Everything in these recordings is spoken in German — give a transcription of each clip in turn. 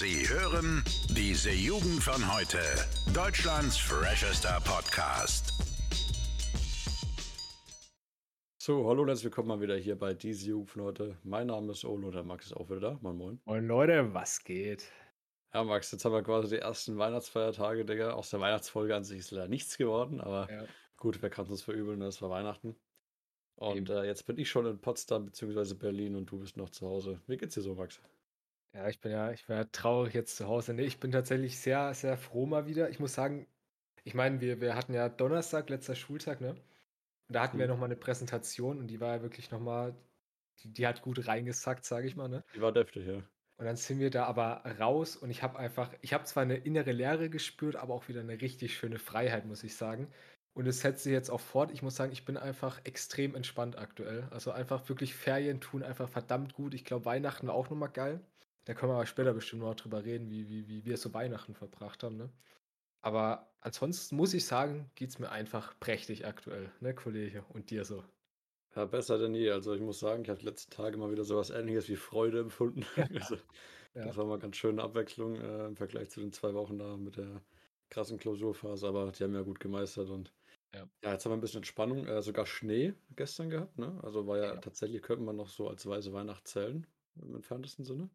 Sie hören diese Jugend von heute. Deutschlands freshester Podcast. So, hallo und herzlich willkommen mal wieder hier bei diese Jugend von heute. Mein Name ist Olo, der Max ist auch wieder da. Moin, moin. Moin Leute, was geht? Ja, Max, jetzt haben wir quasi die ersten Weihnachtsfeiertage, Digga. Aus der Weihnachtsfolge an sich ist leider nichts geworden, aber ja. gut, wer kann es uns verübeln, das war Weihnachten. Und äh, jetzt bin ich schon in Potsdam bzw. Berlin und du bist noch zu Hause. Wie geht's dir so, Max? Ja, ich bin ja, ich bin ja traurig jetzt zu Hause. Nee, ich bin tatsächlich sehr, sehr froh mal wieder. Ich muss sagen, ich meine, wir, wir hatten ja Donnerstag, letzter Schultag, ne? Und da hatten mhm. wir nochmal eine Präsentation und die war ja wirklich nochmal, die, die hat gut reingesackt, sage ich mal, ne? Die war deftig, ja. Und dann sind wir da aber raus und ich habe einfach, ich habe zwar eine innere Leere gespürt, aber auch wieder eine richtig schöne Freiheit, muss ich sagen. Und es setzt sich jetzt auch fort. Ich muss sagen, ich bin einfach extrem entspannt aktuell. Also einfach wirklich Ferien tun einfach verdammt gut. Ich glaube, Weihnachten war auch nochmal geil. Da können wir aber später bestimmt noch drüber reden, wie, wie, wie wir so Weihnachten verbracht haben. Ne? Aber ansonsten muss ich sagen, geht es mir einfach prächtig aktuell, ne, Kollege? Und dir so. Ja, besser denn je. Also ich muss sagen, ich habe die letzten Tage mal wieder so was ähnliches wie Freude empfunden. also, ja. Das war mal ganz schöne Abwechslung äh, im Vergleich zu den zwei Wochen da mit der krassen Klausurphase, aber die haben ja gut gemeistert und ja, ja jetzt haben wir ein bisschen Entspannung, äh, sogar Schnee gestern gehabt, ne? Also war ja, ja. tatsächlich, könnte man noch so als weiße Weihnacht zählen, im entferntesten Sinne.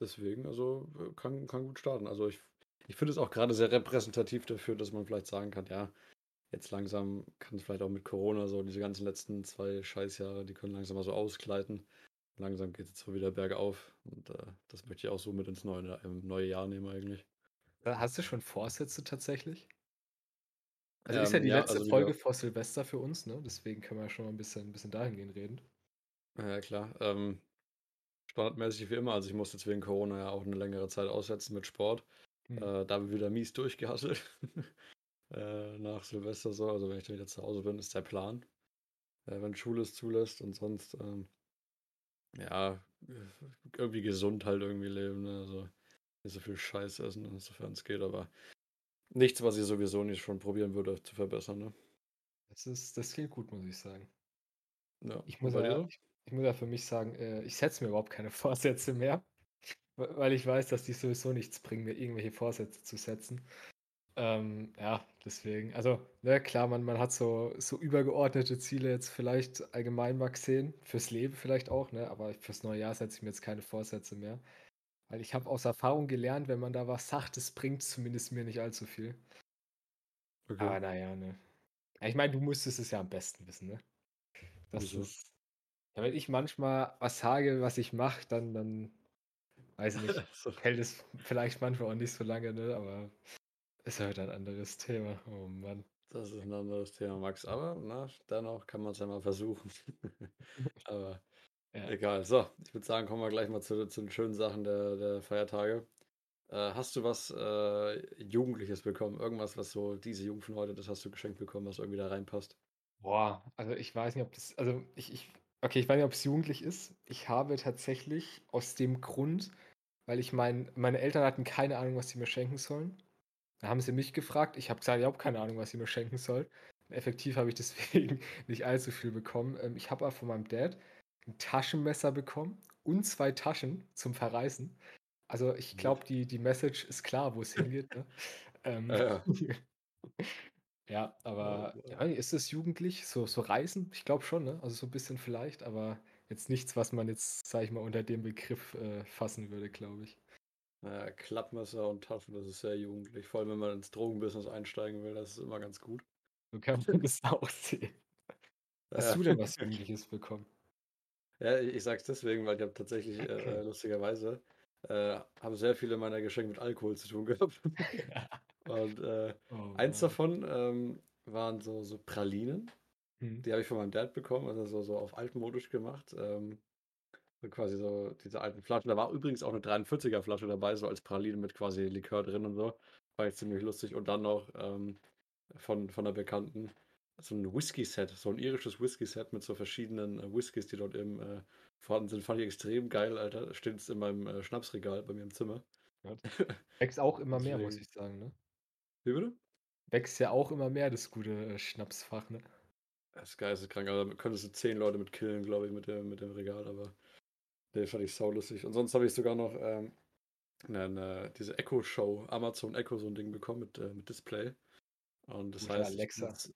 Deswegen, also äh, kann, kann gut starten. Also ich, ich finde es auch gerade sehr repräsentativ dafür, dass man vielleicht sagen kann, ja, jetzt langsam kann es vielleicht auch mit Corona so, diese ganzen letzten zwei Scheißjahre, die können langsam mal so ausgleiten. Langsam geht es jetzt wieder bergauf und äh, das möchte ich auch so mit ins neue, neue Jahr nehmen eigentlich. Äh, hast du schon Vorsätze tatsächlich? Also ähm, ist ja die ja, letzte also Folge vor Silvester für uns, ne? Deswegen können wir ja schon mal ein bisschen, ein bisschen dahingehend reden. Ja, klar. Ähm, Sportmäßig wie immer. Also ich musste jetzt wegen Corona ja auch eine längere Zeit aussetzen mit Sport. Hm. Äh, da wieder mies durchgehasselt. äh, nach Silvester so. Also wenn ich dann wieder zu Hause bin, ist der Plan. Äh, wenn Schule es zulässt und sonst, ähm, ja, irgendwie gesund halt irgendwie leben. Ne? Also nicht so viel Scheiß essen, sofern es geht, aber nichts, was ich sowieso nicht schon probieren würde zu verbessern. Ne? Das ist, das klingt gut, muss ich sagen. Ja. Ich muss ja, ich, muss ja für mich sagen, äh, ich setze mir überhaupt keine Vorsätze mehr, weil ich weiß, dass die sowieso nichts bringen, mir irgendwelche Vorsätze zu setzen. Ähm, ja, deswegen, also, ne, klar, man, man hat so, so übergeordnete Ziele jetzt vielleicht allgemein mal gesehen, fürs Leben vielleicht auch, ne, aber fürs neue Jahr setze ich mir jetzt keine Vorsätze mehr. Weil ich habe aus Erfahrung gelernt, wenn man da was sagt, das bringt zumindest mir nicht allzu viel. Okay. Aber naja, ne. Ich meine, du müsstest es ja am besten wissen, ne? Das Wieso? ist, ja, wenn ich manchmal was sage, was ich mache, dann, dann weiß ich nicht, so. hält es vielleicht manchmal auch nicht so lange, ne? Aber ist halt ein anderes Thema. Oh Mann. Das ist ein anderes Thema, Max. Aber na, dennoch kann man es ja mal versuchen. Aber ja. egal. So, ich würde sagen, kommen wir gleich mal zu, zu den schönen Sachen der, der Feiertage. Äh, hast du was äh, Jugendliches bekommen? Irgendwas, was so diese Jugend von heute, das hast du geschenkt bekommen, was irgendwie da reinpasst? Boah, also ich weiß nicht, ob das, also ich, ich Okay, ich weiß nicht, ob es jugendlich ist. Ich habe tatsächlich aus dem Grund, weil ich mein, meine Eltern hatten keine Ahnung, was sie mir schenken sollen. Da haben sie mich gefragt. Ich habe gesagt, ich habe keine Ahnung, was sie mir schenken sollen. Effektiv habe ich deswegen nicht allzu viel bekommen. Ähm, ich habe aber von meinem Dad ein Taschenmesser bekommen und zwei Taschen zum Verreißen. Also ich glaube, die, die Message ist klar, wo es hingeht. Ne? ähm, ja. Ja, aber ja, ist es jugendlich? So, so Reisen? Ich glaube schon, ne? Also so ein bisschen vielleicht, aber jetzt nichts, was man jetzt, sag ich mal, unter dem Begriff äh, fassen würde, glaube ich. Naja, Klappmesser und Taschen, das ist sehr jugendlich. Vor allem, wenn man ins Drogenbusiness einsteigen will, das ist immer ganz gut. So kann man das auch sehen. Hast ja. du denn was Jugendliches bekommen? Ja, ich sag's deswegen, weil ich habe tatsächlich äh, lustigerweise äh, haben sehr viele meiner Geschenke mit Alkohol zu tun gehabt. Und äh, oh, eins davon ähm, waren so, so Pralinen. Hm. Die habe ich von meinem Dad bekommen, also so, so auf altmodisch gemacht. Ähm, so quasi so diese alten Flaschen. Da war übrigens auch eine 43er Flasche dabei, so als Praline mit quasi Likör drin und so. War jetzt ziemlich lustig. Und dann noch ähm, von, von einer Bekannten so ein Whisky-Set, so ein irisches Whisky-Set mit so verschiedenen äh, Whiskys, die dort eben äh, vorhanden sind. Fand ich extrem geil, Alter. Steht jetzt in meinem äh, Schnapsregal bei mir im Zimmer. Wächst auch immer mehr, muss ich sagen, ne? Wie bitte? Wächst ja auch immer mehr, das gute äh, Schnapsfach, ne? Das ist geisteskrank. Also da könntest du zehn Leute mit killen, glaube ich, mit dem, mit dem Regal, aber nee, fand ich saulustig. Und sonst habe ich sogar noch ähm, eine, eine, diese Echo-Show, Amazon Echo, so ein Ding bekommen mit, äh, mit Display. Und das Mit heißt, Alexa. Jetzt,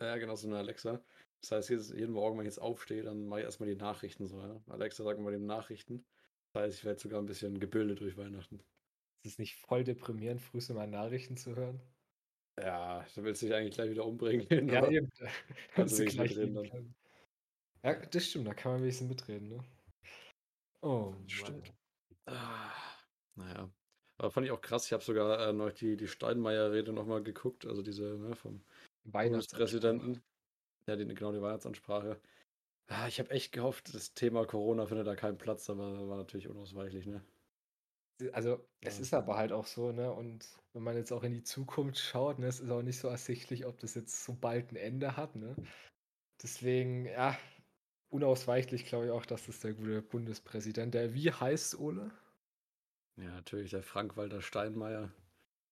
ja, genau, so eine Alexa. Das heißt, jedes, jeden Morgen, wenn ich jetzt aufstehe, dann mache ich erstmal die Nachrichten so. Ja? Alexa, sag mal die Nachrichten. Das heißt, ich werde sogar ein bisschen gebildet durch Weihnachten. Ist es nicht voll deprimierend, früh mal Nachrichten zu hören? Ja, da willst du dich eigentlich gleich wieder umbringen. Ja, eben. Kannst du gleich mitreden. Ja, das stimmt, da kann man ein bisschen mitreden, ne? Oh, stimmt. Ah, naja. Aber fand ich auch krass. Ich habe sogar äh, noch die, die Steinmeier-Rede nochmal geguckt, also diese ne, vom Bundespräsidenten. Ja, die, genau, die Weihnachtsansprache. Ah, ich habe echt gehofft, das Thema Corona findet da keinen Platz, aber war natürlich unausweichlich, ne? Also, es ist aber halt auch so, ne? Und wenn man jetzt auch in die Zukunft schaut, ne, es ist auch nicht so ersichtlich, ob das jetzt so bald ein Ende hat, ne? Deswegen, ja, unausweichlich glaube ich auch, dass das der gute Bundespräsident, der wie heißt, Ole? Ja, natürlich, der Frank-Walter Steinmeier.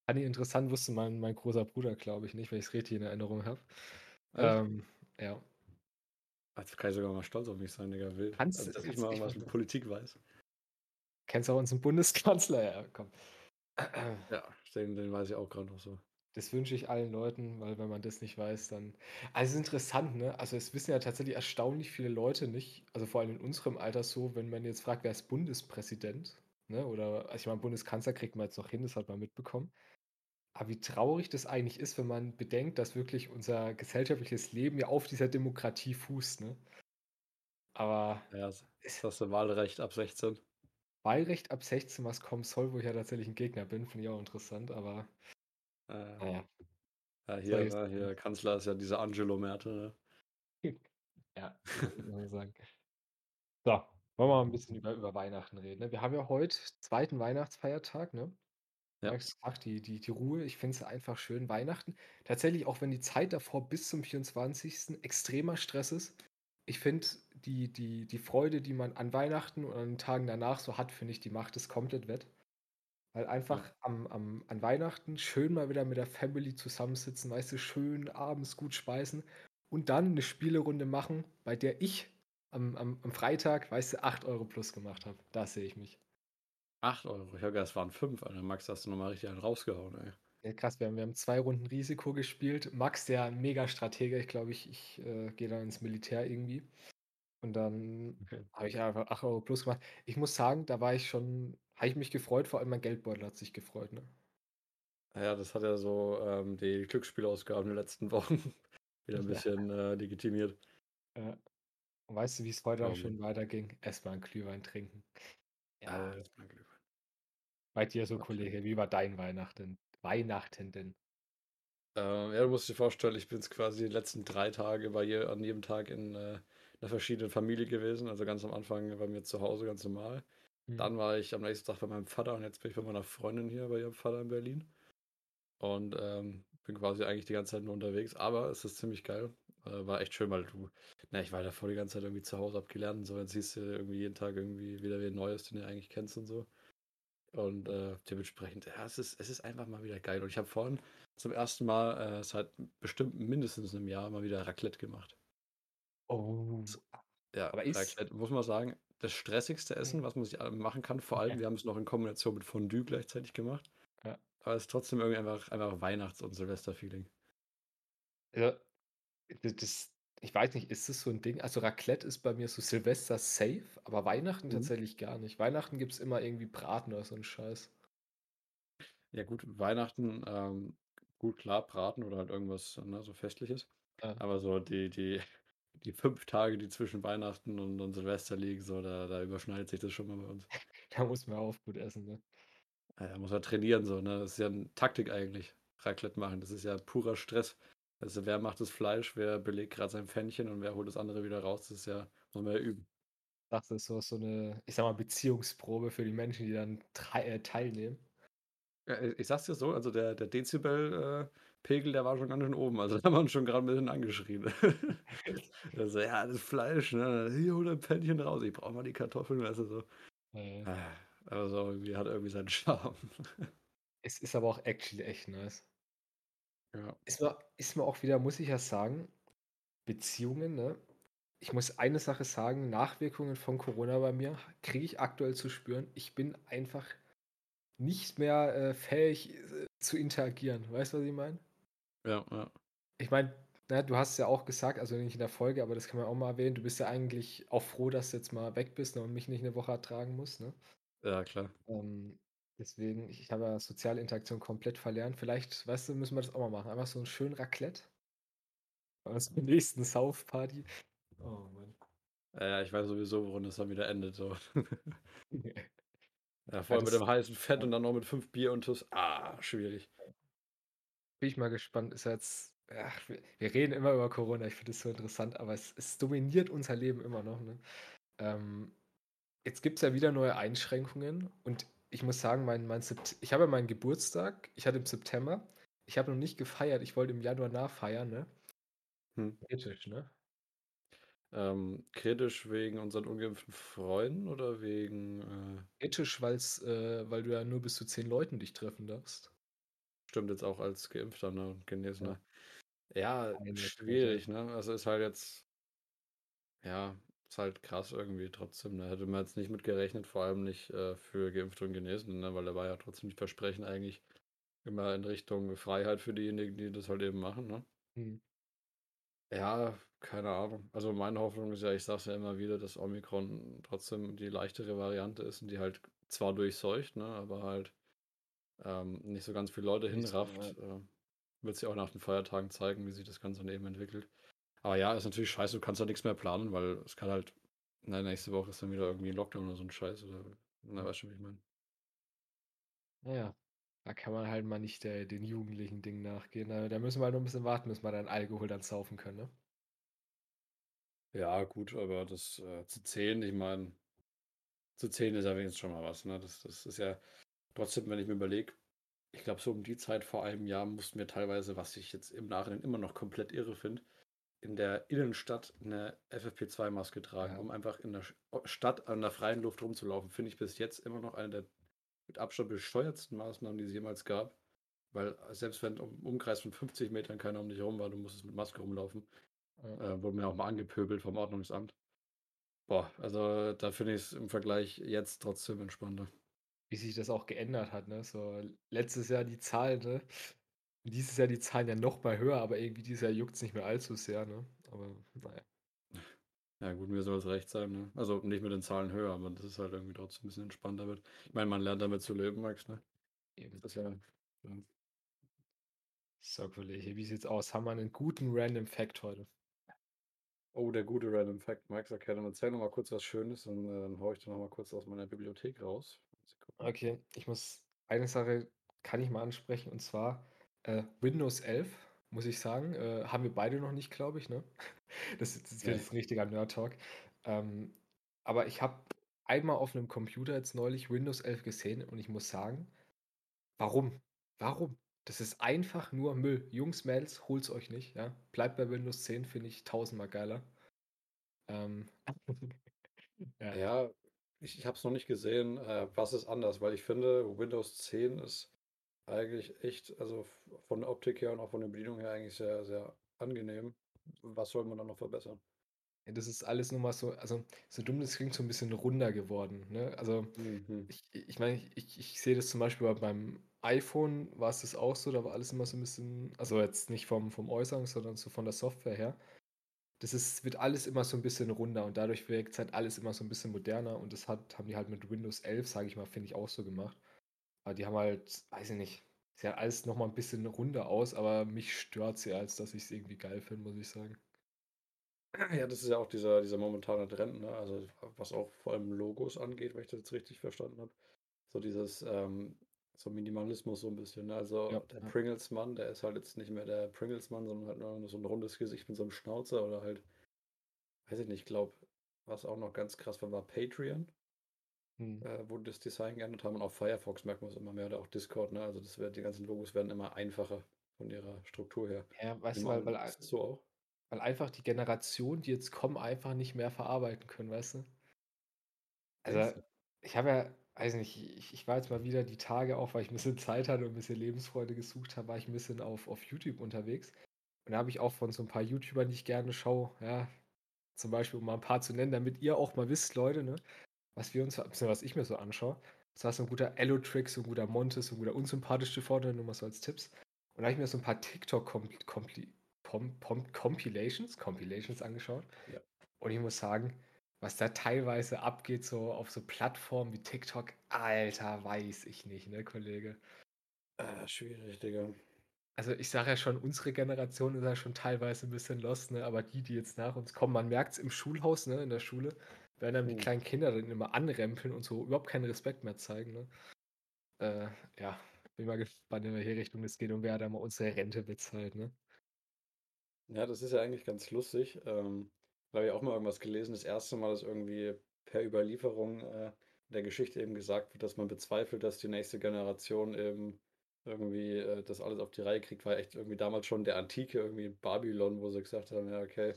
Fand ich interessant, wusste mein, mein großer Bruder, glaube ich, nicht, weil ich es richtig in Erinnerung habe. Ähm, ja. Also kann ich sogar mal stolz auf mich sein, Digga, wild. Kannst, also, dass ich mal was mit Politik weiß. Kennst du auch unseren Bundeskanzler? Ja, komm. Ja, den, den weiß ich auch gerade noch so. Das wünsche ich allen Leuten, weil wenn man das nicht weiß, dann. Also es ist interessant, ne? Also es wissen ja tatsächlich erstaunlich viele Leute nicht, also vor allem in unserem Alter so, wenn man jetzt fragt, wer ist Bundespräsident, ne? Oder also ich meine, Bundeskanzler kriegt man jetzt noch hin, das hat man mitbekommen. Aber wie traurig das eigentlich ist, wenn man bedenkt, dass wirklich unser gesellschaftliches Leben ja auf dieser Demokratie fußt, ne? Aber. Ja, ist das Wahlrecht ab 16? Wahlrecht ab 16, was kommen soll, wo ich ja tatsächlich ein Gegner bin, finde ich auch interessant, aber. Äh, naja. Ja, hier, ja, hier Kanzler ist ja dieser Angelo Merte, ne? ja, muss ich sagen. So, wollen wir mal ein bisschen über, über Weihnachten reden. Ne? Wir haben ja heute zweiten Weihnachtsfeiertag, ne? Ja. Die, die, die Ruhe, ich finde es einfach schön. Weihnachten, tatsächlich, auch wenn die Zeit davor bis zum 24. extremer Stress ist, ich finde, die, die, die Freude, die man an Weihnachten und an den Tagen danach so hat, finde ich, die macht es komplett wett. Weil einfach ja. am, am, an Weihnachten schön mal wieder mit der Family zusammensitzen, weißt du, schön abends gut speisen und dann eine Spielerunde machen, bei der ich am, am, am Freitag, weißt du, 8 Euro plus gemacht habe. Da sehe ich mich. 8 Euro? Ich habe gedacht, es waren 5, Alter. Max, hast du nochmal richtig einen rausgehauen, ey. Ja, krass, wir haben, wir haben zwei Runden Risiko gespielt. Max, der mega Stratege, ich glaube, ich, ich äh, gehe dann ins Militär irgendwie. Und dann okay. habe ich einfach 8 Euro plus gemacht. Ich muss sagen, da war ich schon, habe ich mich gefreut, vor allem mein Geldbeutel hat sich gefreut, ne? Ja, das hat ja so ähm, die Glücksspielausgaben der letzten Wochen wieder ein bisschen äh, legitimiert. Ja. Und weißt du, wie es heute dann schön weiterging? Erstmal ein Glühwein trinken. Ja, ja erstmal Glühwein. Bei dir so, Kollege, wie war dein Weihnachten? Weihnachten denn? Ähm, ja, du musst dir vorstellen, ich bin jetzt quasi die letzten drei Tage bei je, an jedem Tag in äh, einer verschiedenen Familie gewesen. Also ganz am Anfang bei mir zu Hause, ganz normal. Mhm. Dann war ich am nächsten Tag bei meinem Vater und jetzt bin ich bei meiner Freundin hier bei ihrem Vater in Berlin. Und ähm, bin quasi eigentlich die ganze Zeit nur unterwegs, aber es ist ziemlich geil. Äh, war echt schön, weil du, na, ich war davor die ganze Zeit irgendwie zu Hause abgelernt und so. Jetzt siehst du irgendwie jeden Tag irgendwie wieder wie Neues, den du eigentlich kennst und so. Und äh, dementsprechend, ja, es ist, es ist einfach mal wieder geil. Und ich habe vorhin zum ersten Mal äh, seit bestimmt mindestens einem Jahr mal wieder Raclette gemacht. Oh. Ja, aber ist... Raclette, muss man sagen, das stressigste Essen, was man sich äh, machen kann. Vor allem, wir haben es noch in Kombination mit Fondue gleichzeitig gemacht. Ja. Aber es ist trotzdem irgendwie einfach, einfach Weihnachts- und Silvester-Feeling. Ja, das, ich weiß nicht, ist das so ein Ding? Also Raclette ist bei mir so Silvester safe, aber Weihnachten mhm. tatsächlich gar nicht. Weihnachten gibt es immer irgendwie Braten oder so ein Scheiß. Ja gut, Weihnachten, ähm, gut klar, Braten oder halt irgendwas ne, so Festliches. Ja. Aber so die, die, die fünf Tage, die zwischen Weihnachten und, und Silvester liegen, so, da, da überschneidet sich das schon mal bei uns. da muss man auch gut essen, ne? Ja, da muss man trainieren, so, ne? Das ist ja eine Taktik eigentlich, Raclette machen. Das ist ja purer Stress. Also wer macht das Fleisch, wer belegt gerade sein Pfännchen und wer holt das andere wieder raus, das ist ja, muss man ja üben. Ich dachte, das ist so, so eine, ich sag mal, Beziehungsprobe für die Menschen, die dann äh, teilnehmen. Ja, ich sag's dir so, also der, der Dezibel-Pegel, der war schon ganz schön oben. Also da haben wir uns schon gerade ein bisschen angeschrien. also, ja, das Fleisch, ne? Hier hol ein Pfännchen raus, ich brauche mal die Kartoffeln, weißt du so. Ja. Ah, also irgendwie hat irgendwie seinen Charme. Es ist aber auch actually echt nice. Ja. Ist mir, ist mir auch wieder, muss ich ja sagen, Beziehungen, ne? Ich muss eine Sache sagen, Nachwirkungen von Corona bei mir kriege ich aktuell zu spüren. Ich bin einfach nicht mehr äh, fähig äh, zu interagieren. Weißt du, was ich meine? Ja, ja. Ich meine, na, du hast ja auch gesagt, also nicht in der Folge, aber das kann man auch mal erwähnen, du bist ja eigentlich auch froh, dass du jetzt mal weg bist ne, und mich nicht eine Woche ertragen musst, ne? Ja, klar. Ähm, deswegen, ich habe ja soziale Interaktion komplett verlernt. Vielleicht, weißt du, müssen wir das auch mal machen. Einfach so einen schönen Raclette. Aus der nächsten Sauf-Party. Oh Mann. Ja, ich weiß sowieso, worin das dann wieder endet. So. ja, vor allem mit dem heißen Fett und dann noch mit fünf Bier und Tuss. Ah, schwierig. Bin ich mal gespannt. Ist jetzt. Ach, wir, wir reden immer über Corona, ich finde es so interessant, aber es, es, dominiert unser Leben immer noch. Ne? Ähm, jetzt gibt es ja wieder neue Einschränkungen und ich muss sagen, mein, mein ich habe meinen Geburtstag, ich hatte im September, ich habe noch nicht gefeiert, ich wollte im Januar nachfeiern, ne? Hm. Kritisch, ne? Ähm, kritisch wegen unseren ungeimpften Freunden oder wegen. Äh... Kritisch, weil's, äh, weil du ja nur bis zu zehn Leuten dich treffen darfst. Stimmt jetzt auch als Geimpfter ne, und Genesener. Ja, ja schwierig, ne? Also ist halt jetzt. Ja, ist halt krass irgendwie trotzdem. Da ne? hätte man jetzt nicht mit gerechnet, vor allem nicht äh, für Geimpfte und Genesene, ne? weil da war ja trotzdem die Versprechen eigentlich immer in Richtung Freiheit für diejenigen, die das halt eben machen. Ne? Hm. Ja, keine Ahnung. Also meine Hoffnung ist ja, ich sage es ja immer wieder, dass Omikron trotzdem die leichtere Variante ist und die halt zwar durchseucht, ne, aber halt ähm, nicht so ganz viele Leute hinrafft. Äh, wird sich auch nach den Feiertagen zeigen, wie sich das Ganze dann eben entwickelt. Aber ja, ist natürlich scheiße, du kannst da nichts mehr planen, weil es kann halt, na, nächste Woche ist dann wieder irgendwie ein Lockdown oder so ein Scheiß oder, na, weißt du, wie ich meine. Naja, da kann man halt mal nicht der, den jugendlichen Dingen nachgehen. Da, da müssen wir halt noch ein bisschen warten, bis wir dann Alkohol dann saufen können, ne? Ja, gut, aber das äh, zu zählen, ich meine, zu zählen ist ja wenigstens schon mal was, ne? Das, das ist ja trotzdem, wenn ich mir überlege, ich glaube, so um die Zeit vor einem Jahr mussten wir teilweise, was ich jetzt im Nachhinein immer noch komplett irre finde, in der Innenstadt eine FFP2-Maske tragen, ja. um einfach in der Stadt an der freien Luft rumzulaufen. Finde ich bis jetzt immer noch eine der mit Abstand bescheuertsten Maßnahmen, die es jemals gab. Weil selbst wenn im Umkreis von 50 Metern keiner um dich herum war, du musstest mit Maske rumlaufen. Ja. Äh, wurde mir auch mal angepöbelt vom Ordnungsamt. Boah, also da finde ich es im Vergleich jetzt trotzdem entspannter. Wie sich das auch geändert hat, ne? So letztes Jahr die Zahlen, ne? Dieses Jahr die Zahlen ja noch mal höher, aber irgendwie dieses Jahr juckt es nicht mehr allzu sehr, ne? Aber naja. Ja, gut, mir soll es recht sein, ne? Also nicht mit den Zahlen höher, aber das ist halt irgendwie trotzdem ein bisschen entspannter wird. Ich meine, man lernt damit zu leben, Max, ne? Eben. Das ist ja. ja. So, Kollege, wie sieht's aus? Haben wir einen guten Random Fact heute? Oh, der gute Random Fact, Max. Okay, dann erzähl noch mal kurz was Schönes und äh, dann haue ich dann noch mal kurz aus meiner Bibliothek raus. Okay, ich muss eine Sache kann ich mal ansprechen und zwar äh, Windows 11 muss ich sagen. Äh, haben wir beide noch nicht, glaube ich, ne? Das, das wird jetzt ein richtiger Nerd-Talk. Ähm, aber ich habe einmal auf einem Computer jetzt neulich Windows 11 gesehen und ich muss sagen, warum? Warum? Das ist einfach nur Müll. Jungs, Mädels, holt's euch nicht, ja? Bleibt bei Windows 10, finde ich tausendmal geiler. Ähm, ja. ja, ich, ich habe es noch nicht gesehen. Äh, was ist anders? Weil ich finde, Windows 10 ist eigentlich echt, also von der Optik her und auch von der Bedienung her eigentlich sehr, sehr angenehm. Was soll man dann noch verbessern? Ja, das ist alles nur mal so, also so dumm das klingt, so ein bisschen runder geworden. Ne? Also mhm. ich, ich meine, ich, ich sehe das zum Beispiel beim iPhone war es das auch so, da war alles immer so ein bisschen, also jetzt nicht vom, vom Äußeren, sondern so von der Software her. Das ist, wird alles immer so ein bisschen runder und dadurch wirkt halt alles immer so ein bisschen moderner und das hat, haben die halt mit Windows 11, sage ich mal, finde ich auch so gemacht. Aber die haben halt, weiß ich nicht, sieht halt alles nochmal ein bisschen runder aus, aber mich stört sie, als dass ich es irgendwie geil finde, muss ich sagen. Ja, das ist ja auch dieser, dieser momentane Trend, ne? Also was auch vor allem Logos angeht, wenn ich das jetzt richtig verstanden habe. So dieses, ähm, so Minimalismus so ein bisschen. Ne? Also ja, der ja. Pringles-Mann, der ist halt jetzt nicht mehr der Pringles-Mann, sondern halt nur so ein rundes Gesicht mit so einem Schnauzer oder halt, weiß ich nicht, ich glaube, was auch noch ganz krass war, war Patreon. Hm. Äh, wo das Design geändert haben und auch Firefox merkt man es immer mehr oder auch Discord, ne? Also das wird, die ganzen Logos werden immer einfacher von ihrer Struktur her. Ja, weißt du, weil, weil, so auch? weil einfach die Generation, die jetzt kommen, einfach nicht mehr verarbeiten können, weißt du? Also, ich habe ja, weiß nicht, ich, ich war jetzt mal wieder die Tage auch, weil ich ein bisschen Zeit hatte und ein bisschen Lebensfreude gesucht habe, war ich ein bisschen auf, auf YouTube unterwegs. Und da habe ich auch von so ein paar YouTubern, die ich gerne schaue, ja, zum Beispiel, um mal ein paar zu nennen, damit ihr auch mal wisst, Leute, ne, was wir uns, was ich mir so anschaue. Das war so ein guter Allotrix, so ein guter Montes, so ein guter unsympathisch vorne, nur mal so als Tipps. Und da habe ich mir so ein paar TikTok-Compilations Compilations angeschaut. Ja. Und ich muss sagen, was da teilweise abgeht, so auf so Plattformen wie TikTok, Alter, weiß ich nicht, ne, Kollege? Äh, schwierig, Digga. Also ich sage ja schon, unsere Generation ist ja schon teilweise ein bisschen lost, ne? Aber die, die jetzt nach uns kommen, man merkt es im Schulhaus, ne, in der Schule, werden dann die oh. kleinen Kinder dann immer anrempeln und so überhaupt keinen Respekt mehr zeigen, ne? Äh, ja, bin mal gespannt, in welche Richtung es geht und wer da mal unsere Rente bezahlt, ne? Ja, das ist ja eigentlich ganz lustig. Ähm, da habe ich auch mal irgendwas gelesen. Das erste Mal, dass irgendwie per Überlieferung äh, in der Geschichte eben gesagt wird, dass man bezweifelt, dass die nächste Generation eben irgendwie äh, das alles auf die Reihe kriegt, war echt irgendwie damals schon der Antike, irgendwie Babylon, wo sie gesagt haben, ja, okay,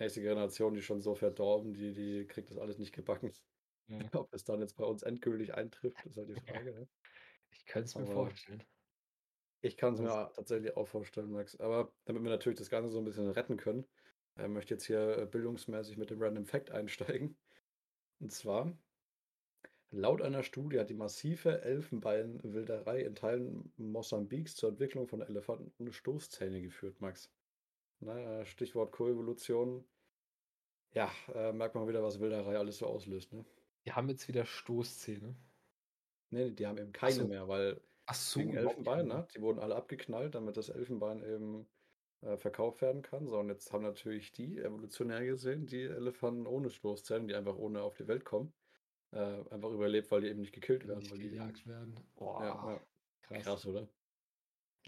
nächste Generation, die schon so verdorben, die, die kriegt das alles nicht gebacken. Ja. Ob es dann jetzt bei uns endgültig eintrifft, ist halt die Frage. Ne? Ich könnte es mir vorstellen. Ich kann es mir tatsächlich auch vorstellen, Max. Aber damit wir natürlich das Ganze so ein bisschen retten können, äh, möchte jetzt hier äh, bildungsmäßig mit dem Random Fact einsteigen. Und zwar Laut einer Studie hat die massive Elfenbeinwilderei in Teilen Mosambiks zur Entwicklung von Elefanten ohne Stoßzähne geführt, Max. Na, Stichwort Koevolution. Ja, äh, merkt man wieder, was Wilderei alles so auslöst, ne? Die haben jetzt wieder Stoßzähne. Nee, die haben eben keine so. mehr, weil Ach so, wegen Elfenbein, ne? Die wurden alle abgeknallt, damit das Elfenbein eben äh, verkauft werden kann. So, und jetzt haben natürlich die evolutionär gesehen, die Elefanten ohne Stoßzähne, die einfach ohne auf die Welt kommen, äh, einfach überlebt, weil die eben nicht gekillt werden. Nicht weil die gejagt werden. Boah, ja, ja. Krass. krass, oder?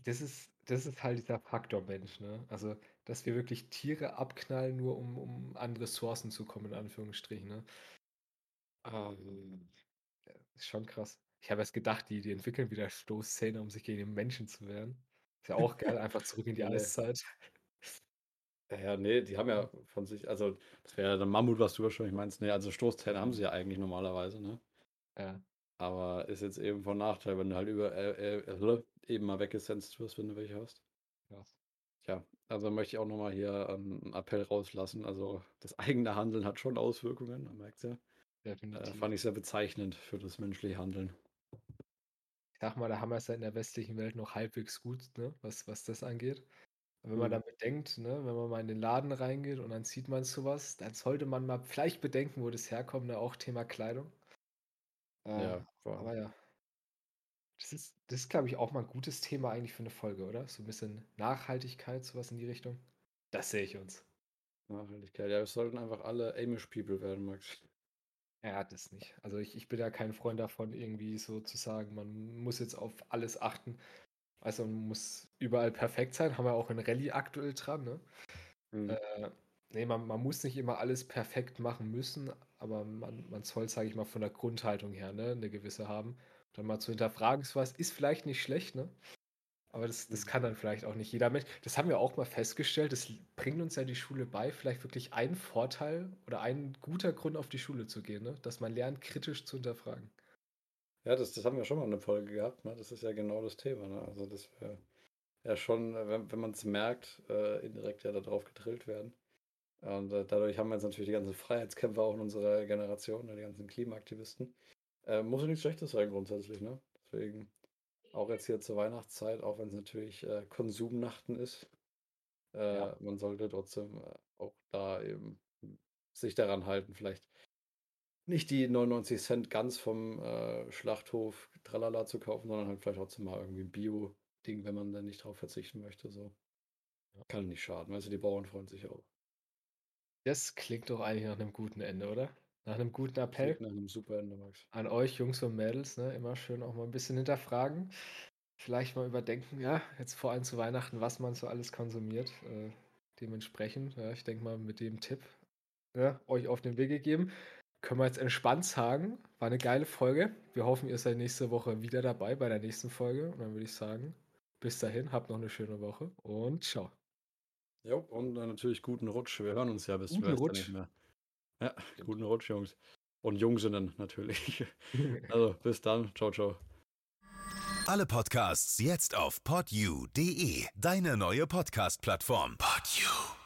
Das ist, das ist halt dieser Faktor Mensch, ne? Also, dass wir wirklich Tiere abknallen, nur um, um an Ressourcen zu kommen, in Anführungsstrichen, ne? Ähm, ist schon krass. Ich habe erst gedacht, die, die entwickeln wieder Stoßzähne, um sich gegen den Menschen zu wehren. Ist ja auch geil, einfach zurück in die Eiszeit. Ja, nee, die haben ja von sich, also das wäre ja der Mammut, was du wahrscheinlich meinst. Nee, also Stoßzähne haben sie ja eigentlich normalerweise, ne? Ja. Aber ist jetzt eben von Nachteil, wenn du halt über äh, äh, eben mal weggesenzt wirst, wenn du welche hast. Ja. Tja, also möchte ich auch nochmal hier einen Appell rauslassen. Also das eigene Handeln hat schon Auswirkungen, man merkt ja. Äh, fand ich sehr bezeichnend für das menschliche Handeln. Ich sag mal, da haben wir es ja in der westlichen Welt noch halbwegs gut, ne? was, was das angeht. Wenn man mhm. dann bedenkt, ne, wenn man mal in den Laden reingeht und dann sieht man sowas, dann sollte man mal vielleicht bedenken, wo das herkommt, ne, auch Thema Kleidung. Äh, ja, aber ja. Das ist, das ist, glaube ich, auch mal ein gutes Thema eigentlich für eine Folge, oder? So ein bisschen Nachhaltigkeit, sowas in die Richtung. Das sehe ich uns. Nachhaltigkeit, ja, wir sollten einfach alle Amish People werden, Max. Ja, das nicht. Also ich, ich bin ja kein Freund davon, irgendwie so zu sagen, man muss jetzt auf alles achten. Also man muss überall perfekt sein, haben wir auch in Rallye aktuell dran, ne? Mhm. Äh, nee, man, man muss nicht immer alles perfekt machen müssen, aber man, man soll, sage ich mal, von der Grundhaltung her, ne, eine gewisse haben. Dann mal zu hinterfragen, was ist vielleicht nicht schlecht, ne? Aber das, das mhm. kann dann vielleicht auch nicht jeder Mensch. Das haben wir auch mal festgestellt. Das bringt uns ja die Schule bei, vielleicht wirklich ein Vorteil oder ein guter Grund, auf die Schule zu gehen, ne? dass man lernt, kritisch zu hinterfragen. Ja, das, das haben wir schon mal in der Folge gehabt. Ne? Das ist ja genau das Thema. Ne? Also, das wäre ja schon, äh, wenn, wenn man es merkt, äh, indirekt ja darauf gedrillt werden. Und äh, dadurch haben wir jetzt natürlich die ganzen Freiheitskämpfer auch in unserer Generation, ne? die ganzen Klimaaktivisten. Äh, muss ja nichts Schlechtes sein grundsätzlich. Ne? Deswegen auch jetzt hier zur Weihnachtszeit, auch wenn es natürlich äh, Konsumnachten ist, äh, ja. man sollte trotzdem auch da eben sich daran halten, vielleicht nicht die 99 Cent ganz vom äh, Schlachthof Tralala zu kaufen, sondern halt vielleicht trotzdem mal irgendwie ein Bio-Ding, wenn man dann nicht drauf verzichten möchte. So. Kann nicht schaden, weißt du, die Bauern freuen sich auch. Das klingt doch eigentlich nach einem guten Ende, oder? Nach einem guten Appell. Nach einem super Ende, Max. An euch, Jungs und Mädels, ne? Immer schön auch mal ein bisschen hinterfragen. Vielleicht mal überdenken, ja, jetzt vor allem zu Weihnachten, was man so alles konsumiert. Äh, dementsprechend, ja, ich denke mal, mit dem Tipp ja, euch auf den Weg gegeben können wir jetzt entspannt sagen, war eine geile Folge. Wir hoffen, ihr seid nächste Woche wieder dabei bei der nächsten Folge. Und dann würde ich sagen, bis dahin, habt noch eine schöne Woche und ciao. Jo, und natürlich guten Rutsch. Wir hören uns ja bis guten Rutsch. nicht mehr. Ja, guten Rutsch, Jungs. Und Jungsinnen natürlich. also, bis dann. Ciao, ciao. Alle Podcasts jetzt auf podyou.de, deine neue Podcast-Plattform. Podyou.